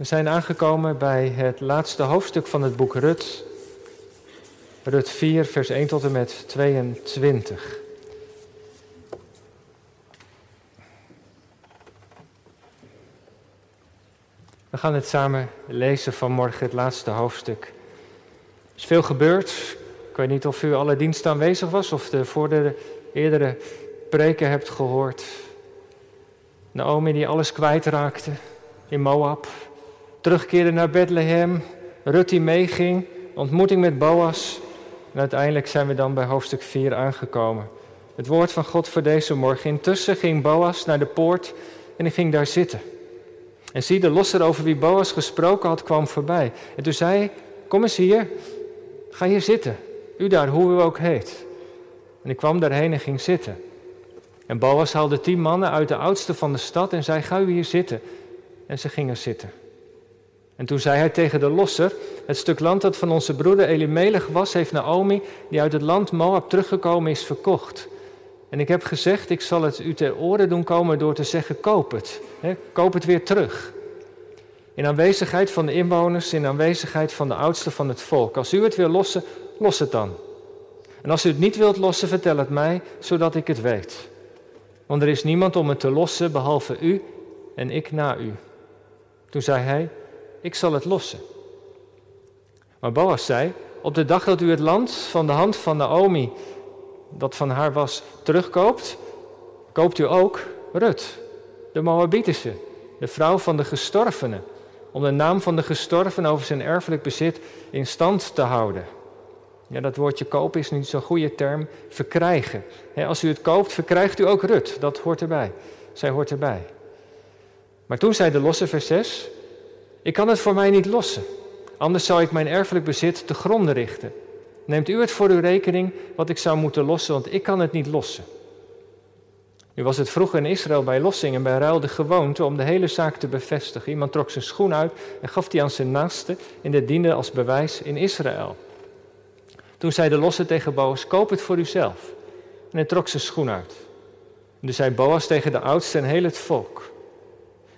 We zijn aangekomen bij het laatste hoofdstuk van het boek Rut. Rut 4, vers 1 tot en met 22. We gaan het samen lezen vanmorgen, het laatste hoofdstuk. Er is veel gebeurd. Ik weet niet of u alle diensten aanwezig was of de voor de eerdere preken hebt gehoord. Naomi die alles kwijtraakte in Moab. Terugkeerde naar Bethlehem. Rut die meeging. Ontmoeting met Boas. En uiteindelijk zijn we dan bij hoofdstuk 4 aangekomen. Het woord van God voor deze morgen. Intussen ging Boas naar de poort en hij ging daar zitten. En zie, de losser over wie Boas gesproken had, kwam voorbij. En toen zei kom eens hier, ga hier zitten. U daar, hoe u ook heet. En ik kwam daarheen en ging zitten. En Boas haalde tien mannen uit de oudste van de stad en zei, ga u hier zitten. En ze gingen zitten. En toen zei hij tegen de losser, het stuk land dat van onze broeder Elimelech was, heeft Naomi, die uit het land Moab teruggekomen is, verkocht. En ik heb gezegd, ik zal het u ter oren doen komen door te zeggen, koop het. Koop het weer terug. In aanwezigheid van de inwoners, in aanwezigheid van de oudsten van het volk. Als u het wil lossen, los het dan. En als u het niet wilt lossen, vertel het mij, zodat ik het weet. Want er is niemand om het te lossen behalve u en ik na u. Toen zei hij, ik zal het lossen. Maar Boas zei, op de dag dat u het land van de hand van Naomi, dat van haar was, terugkoopt, koopt u ook Rut, de Moabitische, de vrouw van de gestorvene, om de naam van de gestorven over zijn erfelijk bezit in stand te houden. Ja, dat woordje kopen is niet zo'n goede term, verkrijgen. als u het koopt, verkrijgt u ook Rut, dat hoort erbij. Zij hoort erbij. Maar toen zei de losse vers 6, ik kan het voor mij niet lossen, anders zou ik mijn erfelijk bezit te gronden richten. Neemt u het voor uw rekening wat ik zou moeten lossen, want ik kan het niet lossen. Nu was het vroeger in Israël bij lossing en bij ruil de gewoonte om de hele zaak te bevestigen. Iemand trok zijn schoen uit en gaf die aan zijn naaste en dit diende als bewijs in Israël. Toen zei de losse tegen Boas, koop het voor uzelf. En hij trok zijn schoen uit. En toen zei Boas tegen de oudste en heel het volk.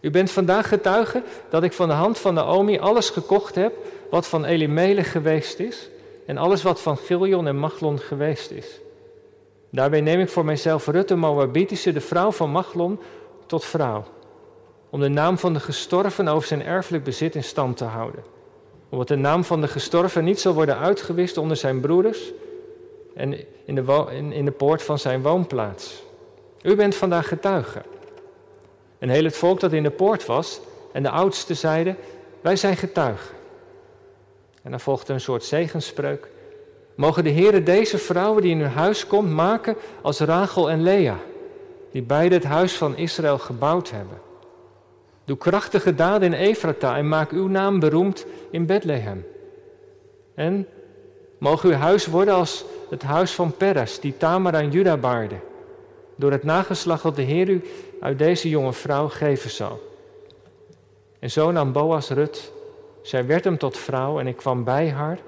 U bent vandaag getuige dat ik van de hand van Naomi alles gekocht heb wat van Elimelech geweest is en alles wat van Giljon en Machlon geweest is. Daarbij neem ik voor mijzelf Rutte Moabitische, de vrouw van Machlon, tot vrouw, om de naam van de gestorven over zijn erfelijk bezit in stand te houden. Omdat de naam van de gestorven niet zal worden uitgewist onder zijn broeders en in de, in de poort van zijn woonplaats. U bent vandaag getuige. En heel het volk dat in de poort was en de oudsten zeiden, wij zijn getuigen. En dan volgde een soort zegenspreuk. Mogen de Heeren deze vrouwen die in hun huis komt maken als Rachel en Lea, die beide het huis van Israël gebouwd hebben. Doe krachtige daden in Efrata en maak uw naam beroemd in Bethlehem. En mogen uw huis worden als het huis van Peres, die Tamar aan Juda baarde, door het nageslacht dat de Heer u uit deze jonge vrouw geven zal. En zo nam Boas Rut, zij werd hem tot vrouw en ik kwam bij haar.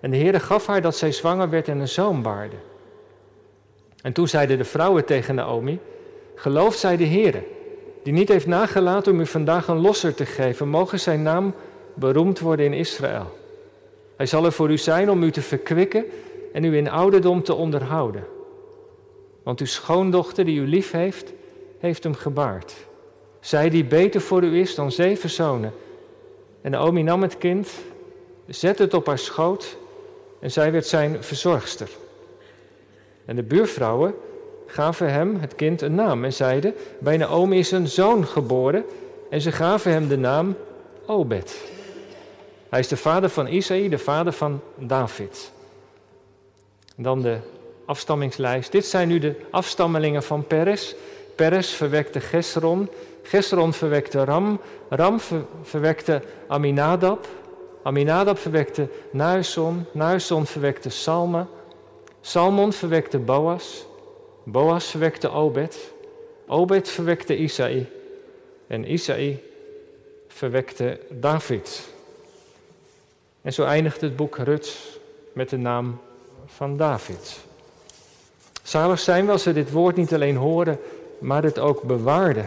En de Heere gaf haar dat zij zwanger werd en een zoon baarde. En toen zeiden de vrouwen tegen Naomi, gelooft zij de Heere, die niet heeft nagelaten om u vandaag een losser te geven, mogen zijn naam beroemd worden in Israël. Hij zal er voor u zijn om u te verkwikken en u in ouderdom te onderhouden. Want uw schoondochter die u lief heeft, heeft hem gebaard. Zij die beter voor u is dan zeven zonen. En Naomi nam het kind, zette het op haar schoot en zij werd zijn verzorgster. En de buurvrouwen gaven hem, het kind, een naam en zeiden: Bij Naomi is een zoon geboren. En ze gaven hem de naam Obed. Hij is de vader van Isaïe, de vader van David. Dan de afstammingslijst. Dit zijn nu de afstammelingen van Peres. Peres verwekte Gesron. Gesron verwekte Ram. Ram verwekte Aminadab. Aminadab verwekte Nuison. Nuison verwekte Salma. Salmon verwekte Boas. Boas verwekte Obed. Obed verwekte Isaï. En Isaï verwekte David. En zo eindigt het boek Rut met de naam van David. Zalig zijn we als ze dit woord niet alleen horen, maar het ook bewaarden.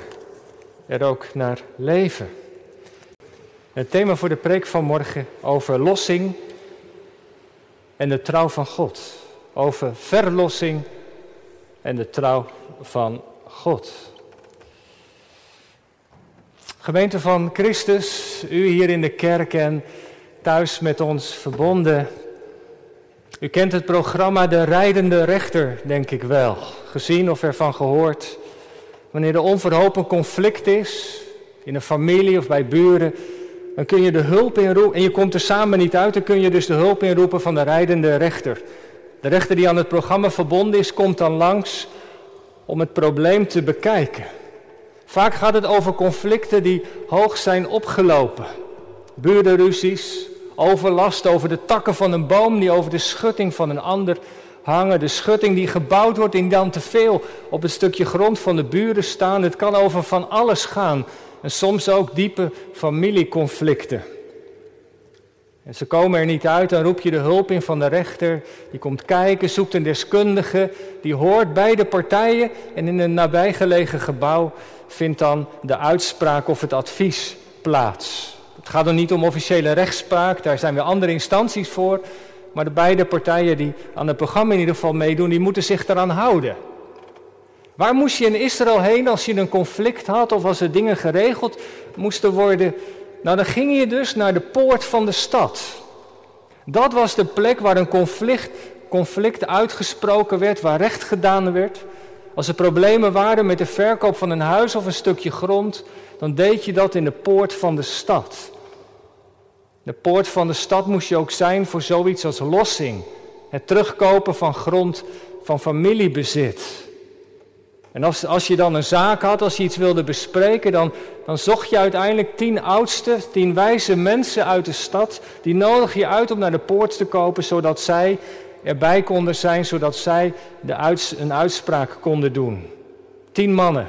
Er ook naar leven. Het thema voor de preek van morgen over lossing en de trouw van God. Over verlossing en de trouw van God. Gemeente van Christus, u hier in de kerk en thuis met ons verbonden. U kent het programma De Rijdende Rechter, denk ik wel. Gezien of ervan gehoord. Wanneer er onverhopen conflict is, in een familie of bij buren, dan kun je de hulp inroepen, en je komt er samen niet uit, dan kun je dus de hulp inroepen van de rijdende rechter. De rechter die aan het programma verbonden is, komt dan langs om het probleem te bekijken. Vaak gaat het over conflicten die hoog zijn opgelopen. Burenruzies, overlast over de takken van een boom die over de schutting van een ander hangen. De schutting die gebouwd wordt en dan te veel op het stukje grond van de buren staan. Het kan over van alles gaan. En soms ook diepe familieconflicten. En ze komen er niet uit, dan roep je de hulp in van de rechter. Die komt kijken, zoekt een deskundige, die hoort beide partijen en in een nabijgelegen gebouw vindt dan de uitspraak of het advies plaats. Het gaat er niet om officiële rechtspraak, daar zijn weer andere instanties voor. Maar de beide partijen die aan het programma in ieder geval meedoen, die moeten zich eraan houden. Waar moest je in Israël heen als je een conflict had of als er dingen geregeld moesten worden? Nou, dan ging je dus naar de poort van de stad. Dat was de plek waar een conflict, conflict uitgesproken werd, waar recht gedaan werd. Als er problemen waren met de verkoop van een huis of een stukje grond, dan deed je dat in de poort van de stad. De poort van de stad moest je ook zijn voor zoiets als lossing, het terugkopen van grond van familiebezit. En als, als je dan een zaak had, als je iets wilde bespreken, dan, dan zocht je uiteindelijk tien oudste, tien wijze mensen uit de stad. Die nodig je uit om naar de poort te kopen, zodat zij erbij konden zijn, zodat zij de een uitspraak konden doen. Tien mannen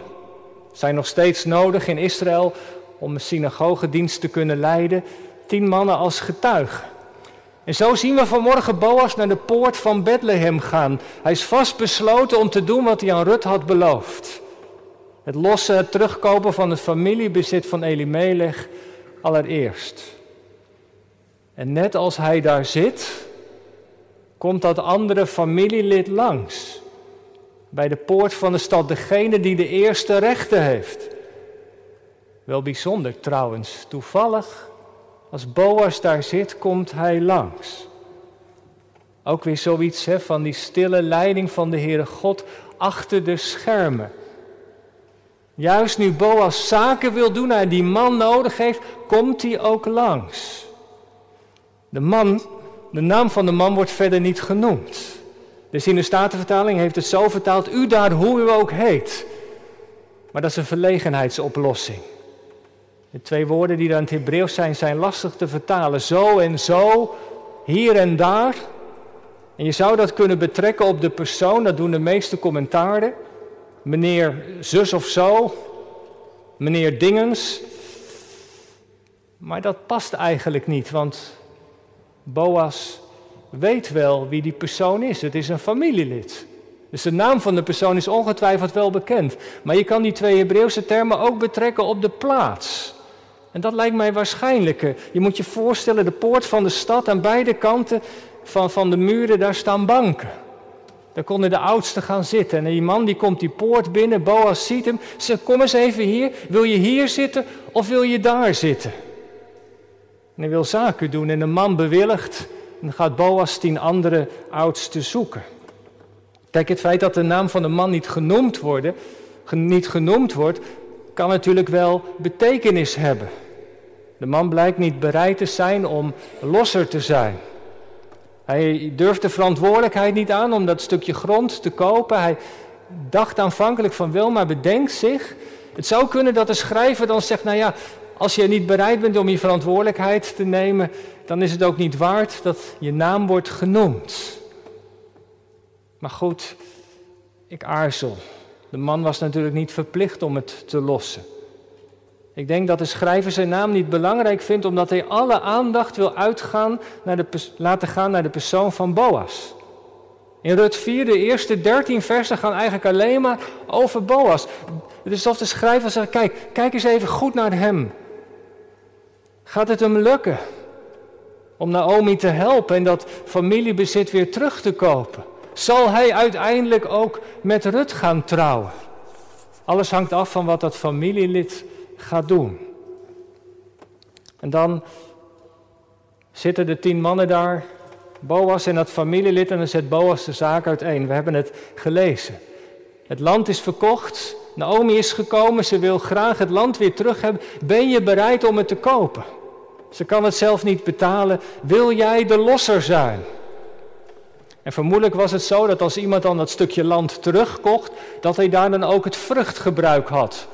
zijn nog steeds nodig in Israël om een synagogedienst te kunnen leiden. Tien mannen als getuigen. En zo zien we vanmorgen Boas naar de poort van Bethlehem gaan. Hij is vastbesloten om te doen wat hij aan Rut had beloofd. Het lossen, het terugkopen van het familiebezit van Elimelech allereerst. En net als hij daar zit, komt dat andere familielid langs. Bij de poort van de stad, degene die de eerste rechten heeft. Wel bijzonder trouwens, toevallig als Boas daar zit, komt hij langs. Ook weer zoiets hè, van die stille leiding van de Heere God achter de schermen. Juist nu Boas zaken wil doen en die man nodig heeft, komt hij ook langs. De man, de naam van de man wordt verder niet genoemd. De Statenvertaling heeft het zo vertaald, u daar hoe u ook heet. Maar dat is een verlegenheidsoplossing. De twee woorden die dan in het Hebreeuws zijn, zijn lastig te vertalen. Zo en zo, hier en daar. En je zou dat kunnen betrekken op de persoon, dat doen de meeste commentaren. Meneer zus of zo, meneer Dingens. Maar dat past eigenlijk niet, want Boas weet wel wie die persoon is. Het is een familielid. Dus de naam van de persoon is ongetwijfeld wel bekend. Maar je kan die twee Hebreeuwse termen ook betrekken op de plaats. En dat lijkt mij waarschijnlijker. Je moet je voorstellen, de poort van de stad, aan beide kanten van, van de muren, daar staan banken. Daar konden de oudsten gaan zitten. En die man die komt die poort binnen, Boas ziet hem, zegt, kom eens even hier, wil je hier zitten of wil je daar zitten? En hij wil zaken doen en de man bewilligt en dan gaat Boas tien andere oudsten zoeken. Kijk, het feit dat de naam van de man niet genoemd, worden, niet genoemd wordt, kan natuurlijk wel betekenis hebben. De man blijkt niet bereid te zijn om losser te zijn. Hij durft de verantwoordelijkheid niet aan om dat stukje grond te kopen. Hij dacht aanvankelijk van wel, maar bedenkt zich. Het zou kunnen dat de schrijver dan zegt, nou ja, als je niet bereid bent om je verantwoordelijkheid te nemen, dan is het ook niet waard dat je naam wordt genoemd. Maar goed, ik aarzel. De man was natuurlijk niet verplicht om het te lossen. Ik denk dat de schrijver zijn naam niet belangrijk vindt, omdat hij alle aandacht wil uitgaan naar de, laten gaan naar de persoon van Boas. In Rut 4, de eerste 13 versen gaan eigenlijk alleen maar over Boas. Het is alsof de schrijver zegt, kijk, kijk eens even goed naar hem. Gaat het hem lukken om Naomi te helpen en dat familiebezit weer terug te kopen? Zal hij uiteindelijk ook met Rut gaan trouwen? Alles hangt af van wat dat familielid gaat doen. En dan zitten de tien mannen daar, Boas en dat familielid, en dan zet Boas de zaak uiteen. We hebben het gelezen. Het land is verkocht, Naomi is gekomen, ze wil graag het land weer terug hebben. Ben je bereid om het te kopen? Ze kan het zelf niet betalen. Wil jij de losser zijn? En vermoedelijk was het zo dat als iemand dan dat stukje land terugkocht, dat hij daar dan ook het vruchtgebruik had.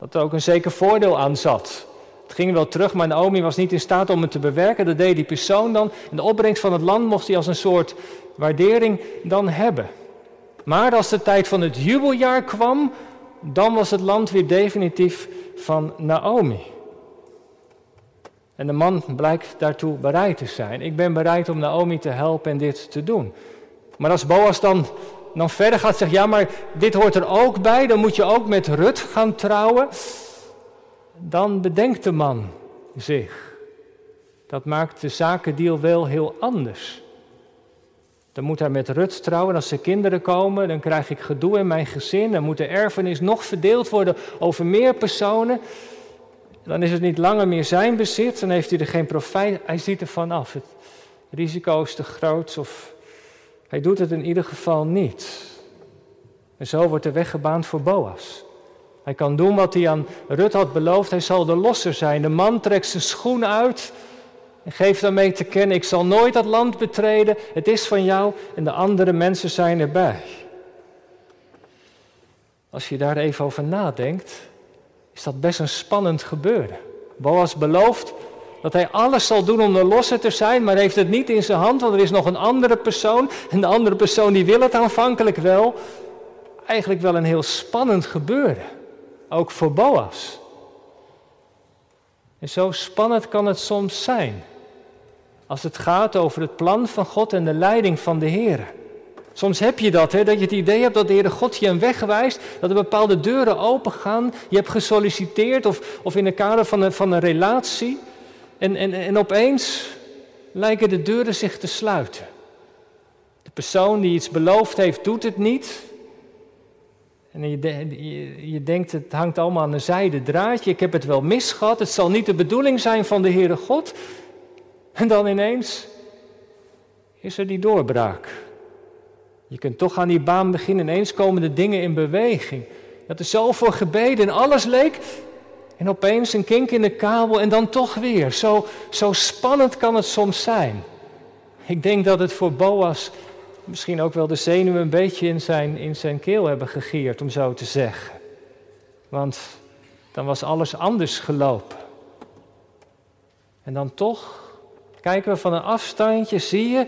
Dat er ook een zeker voordeel aan zat. Het ging wel terug, maar Naomi was niet in staat om het te bewerken. Dat deed die persoon dan. En de opbrengst van het land mocht hij als een soort waardering dan hebben. Maar als de tijd van het jubeljaar kwam, dan was het land weer definitief van Naomi. En de man blijkt daartoe bereid te zijn. Ik ben bereid om Naomi te helpen en dit te doen. Maar als Boas dan, dan verder gaat zeggen, ja maar dit hoort er ook bij, dan moet je ook met Rut gaan trouwen. Dan bedenkt de man zich. Dat maakt de zakendeal wel heel anders. Dan moet hij met Rut trouwen. Als er kinderen komen, dan krijg ik gedoe in mijn gezin. Dan moet de erfenis nog verdeeld worden over meer personen. Dan is het niet langer meer zijn bezit. Dan heeft hij er geen profijt. Hij ziet er vanaf. Het risico is te groot. Of hij doet het in ieder geval niet. En zo wordt de weg gebaand voor Boas. Hij kan doen wat hij aan Rut had beloofd. Hij zal de losser zijn. De man trekt zijn schoen uit. En geeft daarmee te kennen: Ik zal nooit dat land betreden. Het is van jou. En de andere mensen zijn erbij. Als je daar even over nadenkt is dat best een spannend gebeuren. Boas belooft dat hij alles zal doen om de losse te zijn, maar heeft het niet in zijn hand, want er is nog een andere persoon. En de andere persoon die wil het aanvankelijk wel. Eigenlijk wel een heel spannend gebeuren. Ook voor Boas. En zo spannend kan het soms zijn. Als het gaat over het plan van God en de leiding van de Heer. Soms heb je dat, hè, dat je het idee hebt dat de Heere God je een weg wijst, dat er bepaalde deuren open gaan. Je hebt gesolliciteerd of, of in het kader van een, van een relatie. En, en, en opeens lijken de deuren zich te sluiten. De persoon die iets beloofd heeft, doet het niet. En je, je, denkt, het hangt allemaal aan een zijde draadje. Ik heb het wel misgehad. Het zal niet de bedoeling zijn van de Heere God. En dan ineens is er die doorbraak. Je kunt toch aan die baan beginnen. Ineens komen de dingen in beweging. Dat er zoveel gebeden en alles leek. En opeens een kink in de kabel en dan toch weer. Zo, zo spannend kan het soms zijn. Ik denk dat het voor Boas misschien ook wel de zenuwen een beetje in zijn, in zijn keel hebben gegierd, om zo te zeggen. Want dan was alles anders gelopen. En dan toch, kijken we van een afstandje, zie je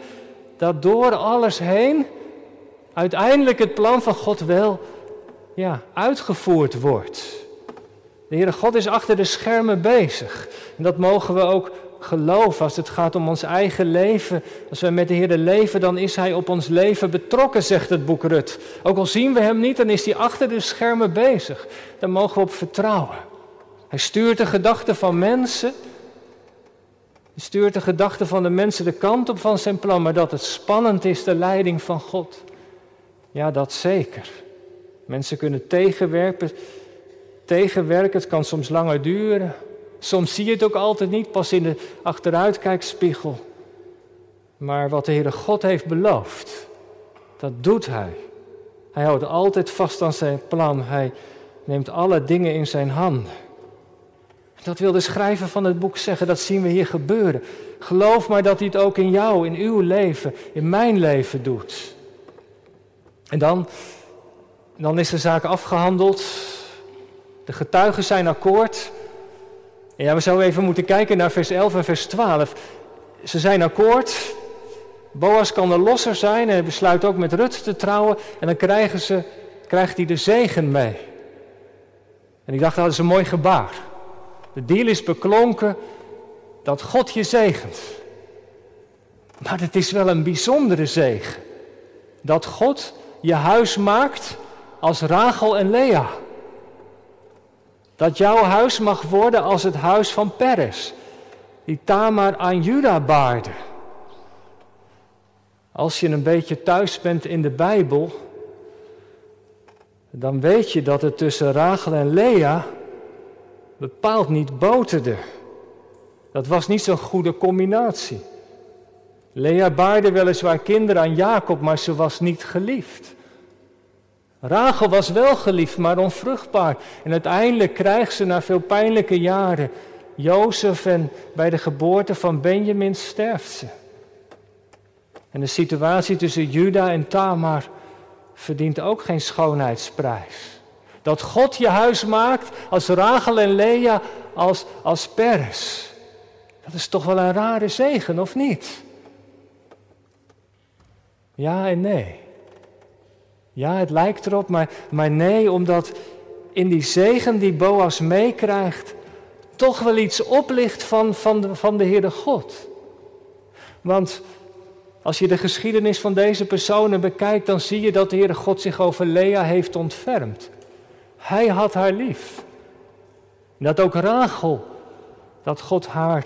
dat door alles heen uiteindelijk het plan van God wel ja, uitgevoerd wordt. De Heere God is achter de schermen bezig. En dat mogen we ook geloven als het gaat om ons eigen leven. Als we met de Heer leven, dan is Hij op ons leven betrokken, zegt het boek Rut. Ook al zien we Hem niet, dan is Hij achter de schermen bezig. Daar mogen we op vertrouwen. Hij stuurt de gedachten van mensen. Hij stuurt de gedachten van de mensen de kant op van zijn plan. Maar dat het spannend is, de leiding van God. Ja, dat zeker. Mensen kunnen tegenwerken, tegenwerken, het kan soms langer duren. Soms zie je het ook altijd niet, pas in de achteruitkijkspiegel. Maar wat de Heere God heeft beloofd, dat doet Hij. Hij houdt altijd vast aan zijn plan. Hij neemt alle dingen in zijn handen. Dat wil de schrijver van het boek zeggen, dat zien we hier gebeuren. Geloof maar dat hij het ook in jou, in uw leven, in mijn leven doet. En dan, dan is de zaak afgehandeld. De getuigen zijn akkoord. En ja, we zouden even moeten kijken naar vers 11 en vers 12. Ze zijn akkoord. Boas kan de losser zijn en hij besluit ook met Rut te trouwen. En dan krijgen ze, krijgt hij de zegen mee. En ik dacht, dat is een mooi gebaar. De deal is beklonken dat God je zegent. Maar het is wel een bijzondere zegen. Dat God je huis maakt als Rachel en Lea. Dat jouw huis mag worden als het huis van Peres. die Tamar aan Juda baarde. Als je een beetje thuis bent in de Bijbel, dan weet je dat het tussen Rachel en Lea bepaald niet boterde. Dat was niet zo'n goede combinatie. Lea baarde weliswaar kinderen aan Jacob, maar ze was niet geliefd. Rachel was wel geliefd, maar onvruchtbaar. En uiteindelijk krijgt ze na veel pijnlijke jaren Jozef en bij de geboorte van Benjamin sterft ze. En de situatie tussen Juda en Tamar verdient ook geen schoonheidsprijs. Dat God je huis maakt als Rachel en Lea als, als Peres. Dat is toch wel een rare zegen, of niet? Ja en nee. Ja, het lijkt erop, maar, maar nee, omdat in die zegen die Boas meekrijgt, toch wel iets oplicht van, van, de, van de Heere God. Want als je de geschiedenis van deze personen bekijkt, dan zie je dat de Heere God zich over Lea heeft ontfermd. Hij had haar lief. Dat ook Rachel, dat God haar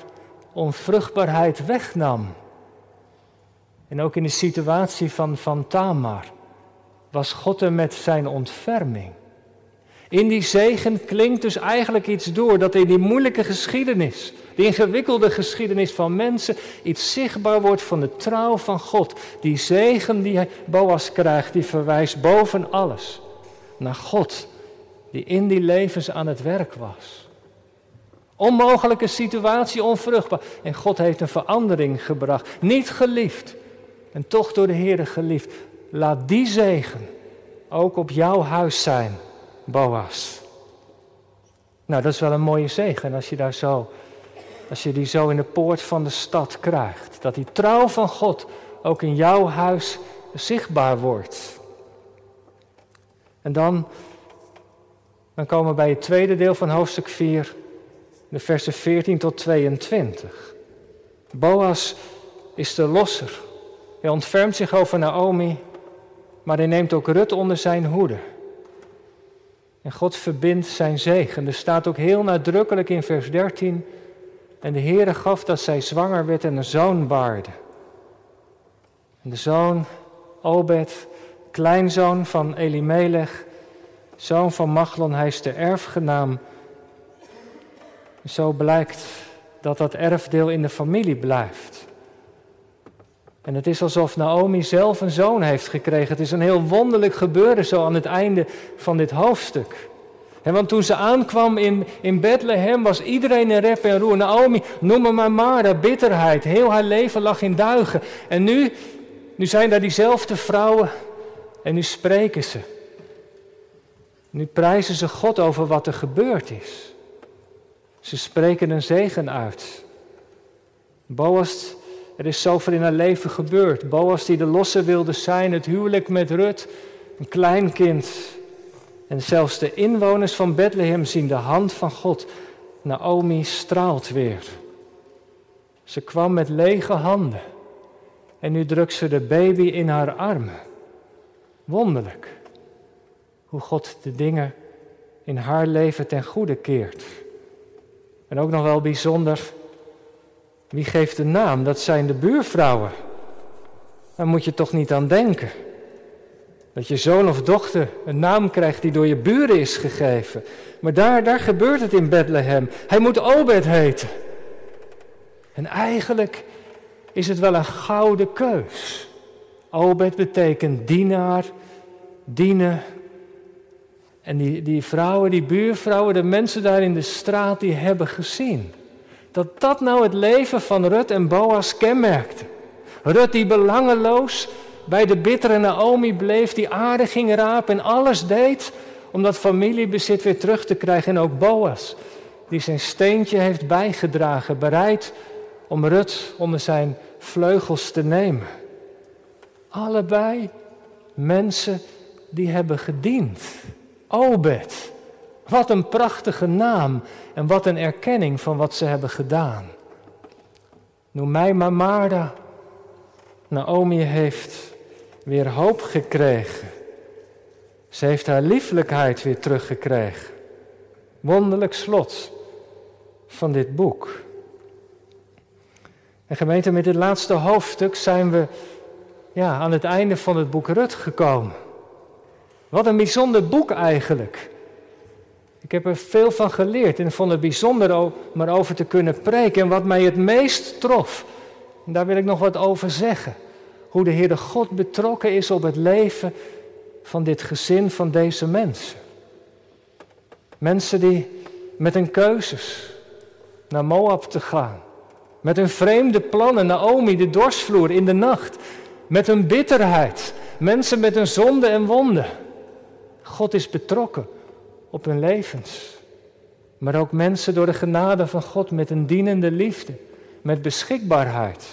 onvruchtbaarheid wegnam. En ook in de situatie van, van Tamar was God er met zijn ontferming. In die zegen klinkt dus eigenlijk iets door dat in die moeilijke geschiedenis, die ingewikkelde geschiedenis van mensen, iets zichtbaar wordt van de trouw van God. Die zegen die Boas krijgt, die verwijst boven alles naar God, die in die levens aan het werk was. Onmogelijke situatie, onvruchtbaar. En God heeft een verandering gebracht. Niet geliefd, en toch door de Heer geliefd. Laat die zegen ook op jouw huis zijn, Boas. Nou, dat is wel een mooie zegen als je daar zo, als je die zo in de poort van de stad krijgt. Dat die trouw van God ook in jouw huis zichtbaar wordt. En dan, dan komen we bij het tweede deel van hoofdstuk 4, de versen 14 tot 22. Boas is de losser. Hij ontfermt zich over Naomi, maar hij neemt ook Rut onder zijn hoede. En God verbindt zijn zegen. Er staat ook heel nadrukkelijk in vers 13. En de Heere gaf dat zij zwanger werd en een zoon baarde. En de zoon, Obed, kleinzoon van Elimelech, zoon van Machlon, hij is de erfgenaam. Zo blijkt dat dat erfdeel in de familie blijft. En het is alsof Naomi zelf een zoon heeft gekregen. Het is een heel wonderlijk gebeuren zo aan het einde van dit hoofdstuk. En want toen ze aankwam in, in Bethlehem was iedereen in rep en roer. Naomi, noem me maar Mara, bitterheid. Heel haar leven lag in duigen. En nu, nu zijn daar diezelfde vrouwen en nu spreken ze. Nu prijzen ze God over wat er gebeurd is. Ze spreken een zegen uit. Boas er is zoveel in haar leven gebeurd. Boas die de losse wilde zijn, het huwelijk met Rut, een kleinkind. En zelfs de inwoners van Bethlehem zien de hand van God. Naomi straalt weer. Ze kwam met lege handen. En nu drukt ze de baby in haar armen. Wonderlijk. Hoe God de dingen in haar leven ten goede keert. En ook nog wel bijzonder wie geeft de naam? Dat zijn de buurvrouwen. Daar moet je toch niet aan denken. Dat je zoon of dochter een naam krijgt die door je buren is gegeven. Maar daar, daar gebeurt het in Bethlehem. Hij moet Obed heten. En eigenlijk is het wel een gouden keus. Obed betekent dienaar, dienen. En die, die vrouwen, die buurvrouwen, de mensen daar in de straat, die hebben gezien dat dat nou het leven van Rut en Boas kenmerkte. Rut die belangeloos bij de bittere Naomi bleef, die aarde ging rapen en alles deed om dat familiebezit weer terug te krijgen. En ook Boas, die zijn steentje heeft bijgedragen, bereid om Rut onder zijn vleugels te nemen. Allebei mensen die hebben gediend. Obed, wat een prachtige naam en wat een erkenning van wat ze hebben gedaan. Noem mij maar Marda. Naomi heeft weer hoop gekregen. Ze heeft haar lieflijkheid weer teruggekregen. Wonderlijk slot van dit boek. En gemeente, met dit laatste hoofdstuk zijn we ja, aan het einde van het boek Rut gekomen. Wat een bijzonder boek eigenlijk. Ik heb er veel van geleerd en vond het bijzonder om erover te kunnen preken. En wat mij het meest trof, en daar wil ik nog wat over zeggen. Hoe de Heere God betrokken is op het leven van dit gezin, van deze mensen. Mensen die met hun keuzes naar Moab te gaan. Met hun vreemde plannen, Naomi, de dorsvloer in de nacht. Met hun bitterheid. Mensen met hun zonde en wonden. God is betrokken op hun levens. Maar ook mensen door de genade van God met een dienende liefde, met beschikbaarheid.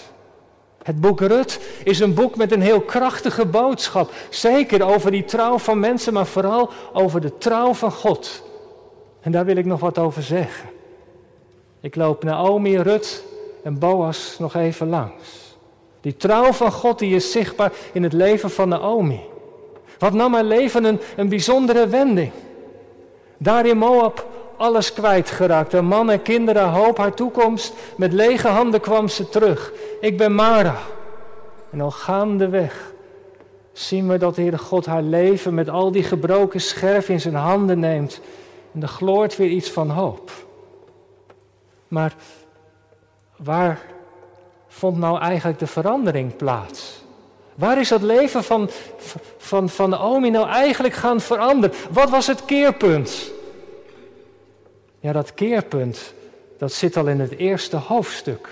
Het boek Rut is een boek met een heel krachtige boodschap. Zeker over die trouw van mensen, maar vooral over de trouw van God. En daar wil ik nog wat over zeggen. Ik loop Naomi, Rut en Boas nog even langs. Die trouw van God die is zichtbaar in het leven van Naomi. Wat nam haar leven een, een bijzondere wending. Daar in Moab alles kwijtgeraakt. Haar man en kinderen, hoop, haar toekomst. Met lege handen kwam ze terug. Ik ben Mara. En al gaandeweg zien we dat de Heere God haar leven met al die gebroken scherf in zijn handen neemt. En er gloort weer iets van hoop. Maar waar vond nou eigenlijk de verandering plaats? Waar is dat leven van, van, van Naomi nou eigenlijk gaan veranderen? Wat was het keerpunt? Ja, dat keerpunt, dat zit al in het eerste hoofdstuk.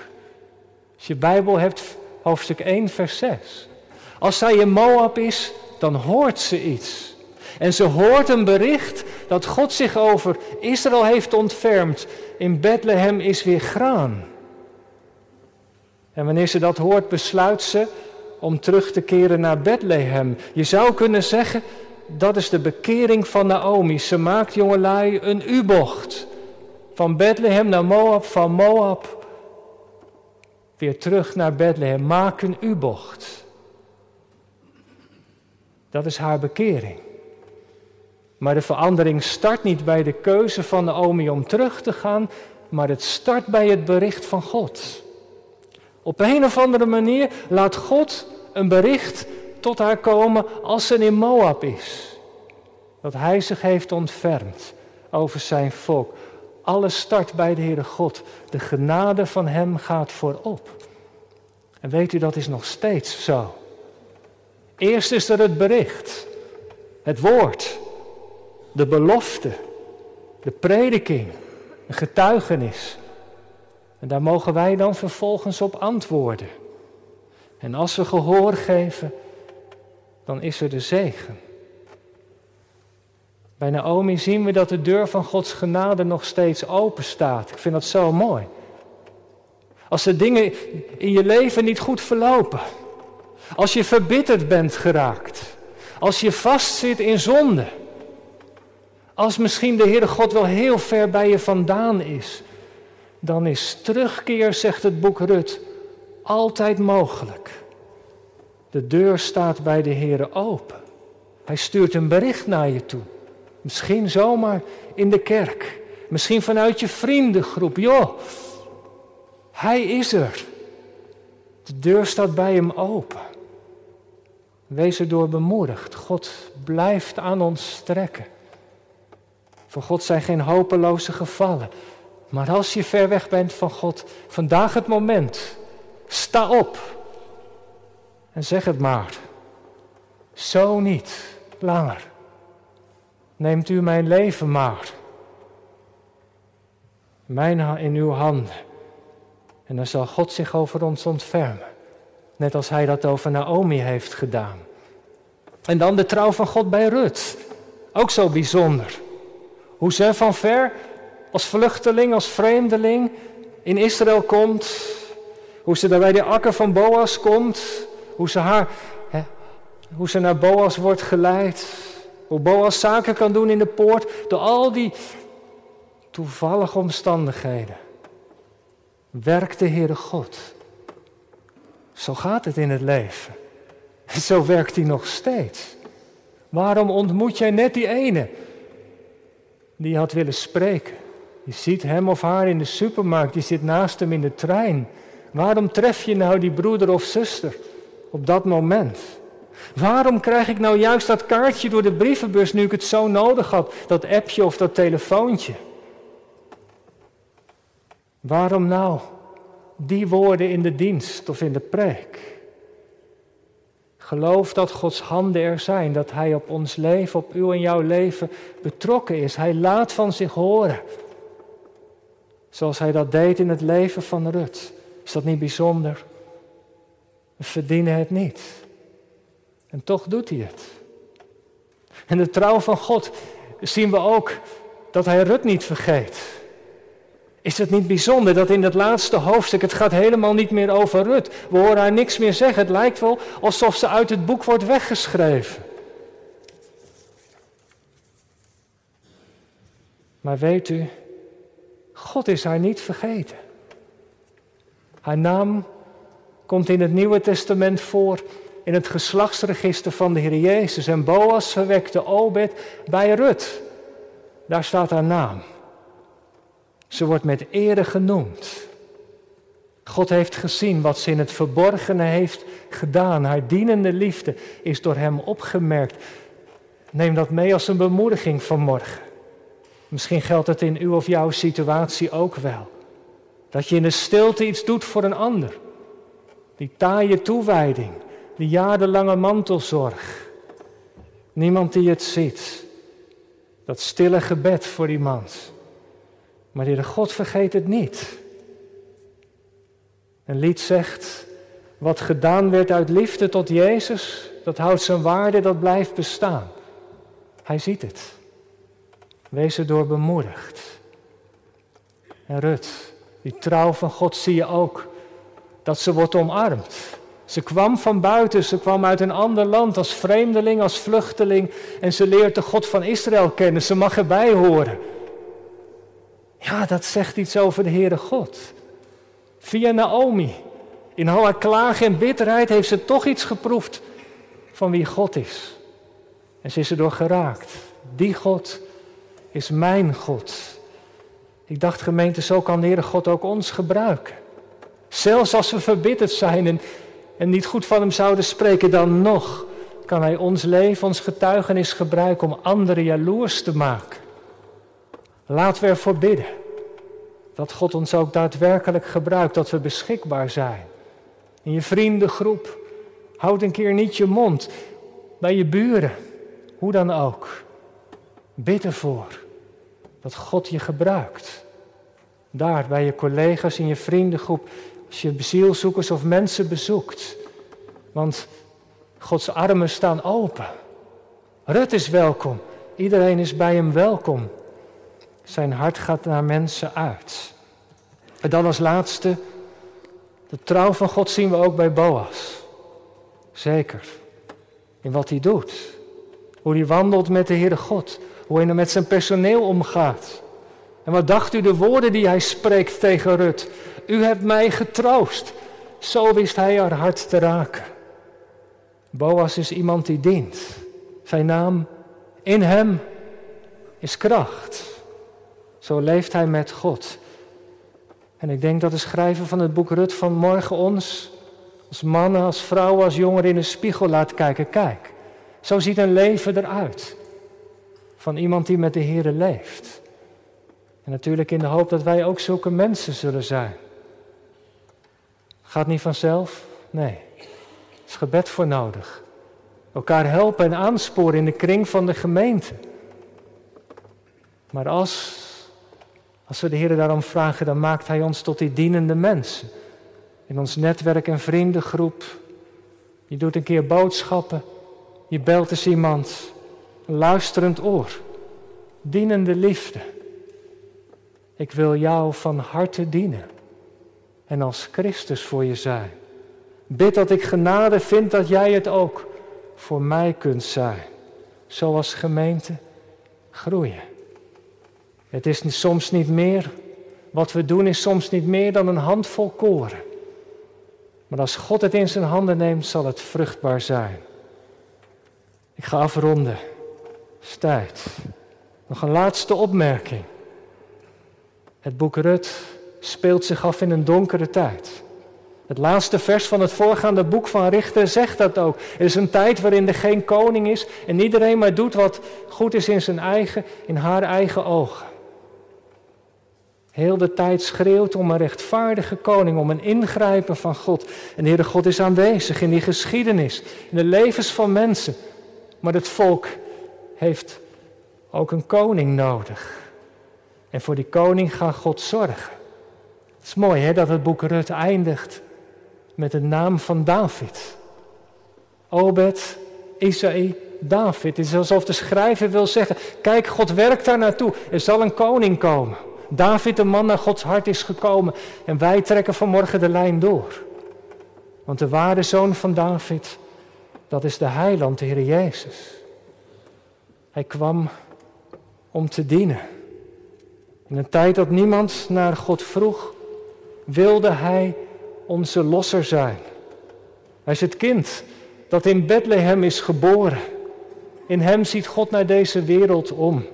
Als je Bijbel hebt, hoofdstuk 1, vers 6. Als zij in Moab is, dan hoort ze iets. En ze hoort een bericht dat God zich over Israël heeft ontfermd. In Bethlehem is weer graan. En wanneer ze dat hoort, besluit ze om terug te keren naar Bethlehem. Je zou kunnen zeggen, dat is de bekering van Naomi. Ze maakt jongelui een U-bocht. Van Bethlehem naar Moab, van Moab weer terug naar Bethlehem. Maak een U-bocht. Dat is haar bekering. Maar de verandering start niet bij de keuze van Naomi om terug te gaan, maar het start bij het bericht van God. Op een of andere manier laat God een bericht tot haar komen als ze in Moab is. Dat hij zich heeft ontfermd over zijn volk. Alles start bij de Heere God. De genade van hem gaat voorop. En weet u, dat is nog steeds zo. Eerst is er het bericht, het woord, de belofte, de prediking, een getuigenis. En daar mogen wij dan vervolgens op antwoorden. En als we gehoor geven, dan is er de zegen. Bij Naomi zien we dat de deur van Gods genade nog steeds open staat. Ik vind dat zo mooi. Als de dingen in je leven niet goed verlopen. Als je verbitterd bent geraakt. Als je vastzit in zonde. Als misschien de Heere God wel heel ver bij je vandaan is. Dan is terugkeer, zegt het boek Rut, altijd mogelijk. De deur staat bij de Heer open. Hij stuurt een bericht naar je toe. Misschien zomaar in de kerk. Misschien vanuit je vriendengroep. Joh, hij is er. De deur staat bij hem open. Wees erdoor bemoedigd. God blijft aan ons strekken. Voor God zijn geen hopeloze gevallen. Maar als je ver weg bent van God, vandaag het moment. Sta op en zeg het maar. Zo niet langer. Neemt u mijn leven maar. Mijn in uw handen. En dan zal God zich over ons ontfermen. Net als hij dat over Naomi heeft gedaan. En dan de trouw van God bij Rut. Ook zo bijzonder. Hoe ze van ver als vluchteling, als vreemdeling in Israël komt. Hoe ze daar bij de akker van Boas komt. Hoe ze, haar, hè, hoe ze naar Boas wordt geleid. Hoe Boas zaken kan doen in de poort. Door al die toevallige omstandigheden. Werkt de Heere God. Zo gaat het in het leven. En zo werkt hij nog steeds. Waarom ontmoet jij net die ene die had willen spreken? Je ziet hem of haar in de supermarkt, je zit naast hem in de trein. Waarom tref je nou die broeder of zuster op dat moment? Waarom krijg ik nou juist dat kaartje door de brievenbus nu ik het zo nodig had, dat appje of dat telefoontje? Waarom nou die woorden in de dienst of in de preek? Geloof dat Gods handen er zijn, dat Hij op ons leven, op uw en jouw leven betrokken is. Hij laat van zich horen. Zoals Hij dat deed in het leven van Rut. Is dat niet bijzonder? We verdienen het niet. En toch doet Hij het. En de trouw van God zien we ook dat Hij Rut niet vergeet. Is het niet bijzonder dat in het laatste hoofdstuk, het gaat helemaal niet meer over Rut. We horen haar niks meer zeggen. Het lijkt wel alsof ze uit het boek wordt weggeschreven. Maar weet u, God is haar niet vergeten. Haar naam komt in het Nieuwe Testament voor in het geslachtsregister van de Heer Jezus. En Boas verwekte Obed bij Rut. Daar staat haar naam. Ze wordt met ere genoemd. God heeft gezien wat ze in het verborgene heeft gedaan. Haar dienende liefde is door hem opgemerkt. Neem dat mee als een bemoediging van morgen. Misschien geldt het in uw of jouw situatie ook wel. Dat je in de stilte iets doet voor een ander. Die taaie toewijding, die jarenlange mantelzorg. Niemand die het ziet. Dat stille gebed voor iemand. Maar de God vergeet het niet. Een lied zegt, wat gedaan werd uit liefde tot Jezus, dat houdt zijn waarde, dat blijft bestaan. Hij ziet het. Wees erdoor bemoedigd. En Rut, die trouw van God zie je ook, dat ze wordt omarmd. Ze kwam van buiten, ze kwam uit een ander land als vreemdeling, als vluchteling en ze leert de God van Israël kennen. Ze mag erbij horen. Ja, dat zegt iets over de Heere God. Via Naomi. In al haar klagen en bitterheid heeft ze toch iets geproefd van wie God is. En ze is erdoor geraakt. Die God is mijn God. Ik dacht gemeente, zo kan de Heere God ook ons gebruiken. Zelfs als we verbitterd zijn en, en niet goed van Hem zouden spreken, dan nog kan Hij ons leven, ons getuigenis gebruiken om anderen jaloers te maken. Laten we ervoor bidden. Dat God ons ook daadwerkelijk gebruikt, dat we beschikbaar zijn. In je vriendengroep. Houd een keer niet je mond. Bij je buren. Hoe dan ook. Bid ervoor. Dat God je gebruikt. Daar bij je collega's in je vriendengroep. Als je zielzoekers of mensen bezoekt. Want Gods armen staan open. Rut is welkom. Iedereen is bij hem welkom. Zijn hart gaat naar mensen uit. En dan als laatste, de trouw van God zien we ook bij Boas. Zeker. In wat hij doet. Hoe hij wandelt met de Heere God. Hoe hij met zijn personeel omgaat. En wat dacht u de woorden die hij spreekt tegen Rut? U hebt mij getroost. Zo wist hij haar hart te raken. Boas is iemand die dient. Zijn naam in hem is kracht. Zo leeft hij met God. En ik denk dat de schrijver van het boek Rut vanmorgen ons, als mannen, als vrouwen, als jongeren in de spiegel laat kijken. Kijk, zo ziet een leven eruit. Van iemand die met de Here leeft. En natuurlijk in de hoop dat wij ook zulke mensen zullen zijn. Gaat niet vanzelf? Nee. Er is gebed voor nodig. Elkaar helpen en aansporen in de kring van de gemeente. Maar als als we de Heer daarom vragen, dan maakt Hij ons tot die dienende mensen. In ons netwerk en vriendengroep. Je doet een keer boodschappen. Je belt eens iemand. Luisterend oor. Dienende liefde. Ik wil jou van harte dienen. En als Christus voor je zijn. Bid dat ik genade vind dat jij het ook voor mij kunt zijn. Zoals gemeente groeien. Het is soms niet meer, wat we doen is soms niet meer dan een handvol koren. Maar als God het in zijn handen neemt, zal het vruchtbaar zijn. Ik ga afronden. Tijd. Nog een laatste opmerking. Het boek Rut speelt zich af in een donkere tijd. Het laatste vers van het voorgaande boek van Richter zegt dat ook. Er is een tijd waarin er geen koning is en iedereen maar doet wat goed is in zijn eigen, in haar eigen ogen. Heel de tijd schreeuwt om een rechtvaardige koning, om een ingrijpen van God. En de Heere God is aanwezig in die geschiedenis, in de levens van mensen. Maar het volk heeft ook een koning nodig. En voor die koning gaat God zorgen. Het is mooi hè, dat het boek Rut eindigt met de naam van David. Obed, Isaïe, David. Het is alsof de schrijver wil zeggen: Kijk, God werkt daar naartoe. Er zal een koning komen. David, de man naar Gods hart, is gekomen. En wij trekken vanmorgen de lijn door. Want de ware zoon van David, dat is de heiland, de Heer Jezus. Hij kwam om te dienen. In een tijd dat niemand naar God vroeg, wilde hij onze losser zijn. Hij is het kind dat in Bethlehem is geboren. In hem ziet God naar deze wereld om.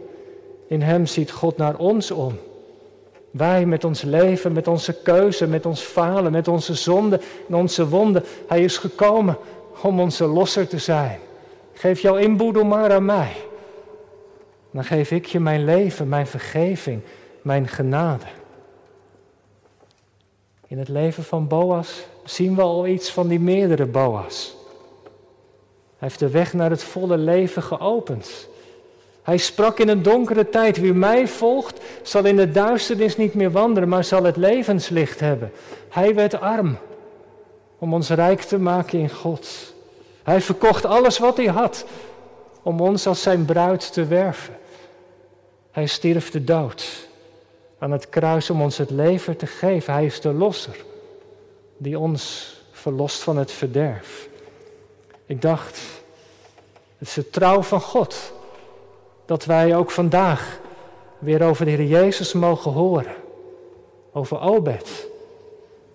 In hem ziet God naar ons om. Wij met ons leven, met onze keuze, met ons falen, met onze zonde en onze wonden. Hij is gekomen om onze losser te zijn. Geef jouw inboedel maar aan mij. Dan geef ik je mijn leven, mijn vergeving, mijn genade. In het leven van Boas zien we al iets van die meerdere Boas. Hij heeft de weg naar het volle leven geopend. Hij sprak in een donkere tijd, wie mij volgt, zal in de duisternis niet meer wandelen, maar zal het levenslicht hebben. Hij werd arm om ons rijk te maken in God. Hij verkocht alles wat hij had om ons als zijn bruid te werven. Hij stierf de dood aan het kruis om ons het leven te geven. Hij is de losser die ons verlost van het verderf. Ik dacht, het is de trouw van God dat wij ook vandaag weer over de Heer Jezus mogen horen. Over Obed,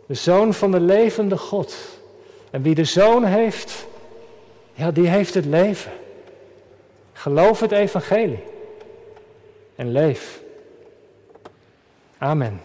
de zoon van de levende God. En wie de zoon heeft, ja, die heeft het leven. Geloof het evangelie en leef. Amen.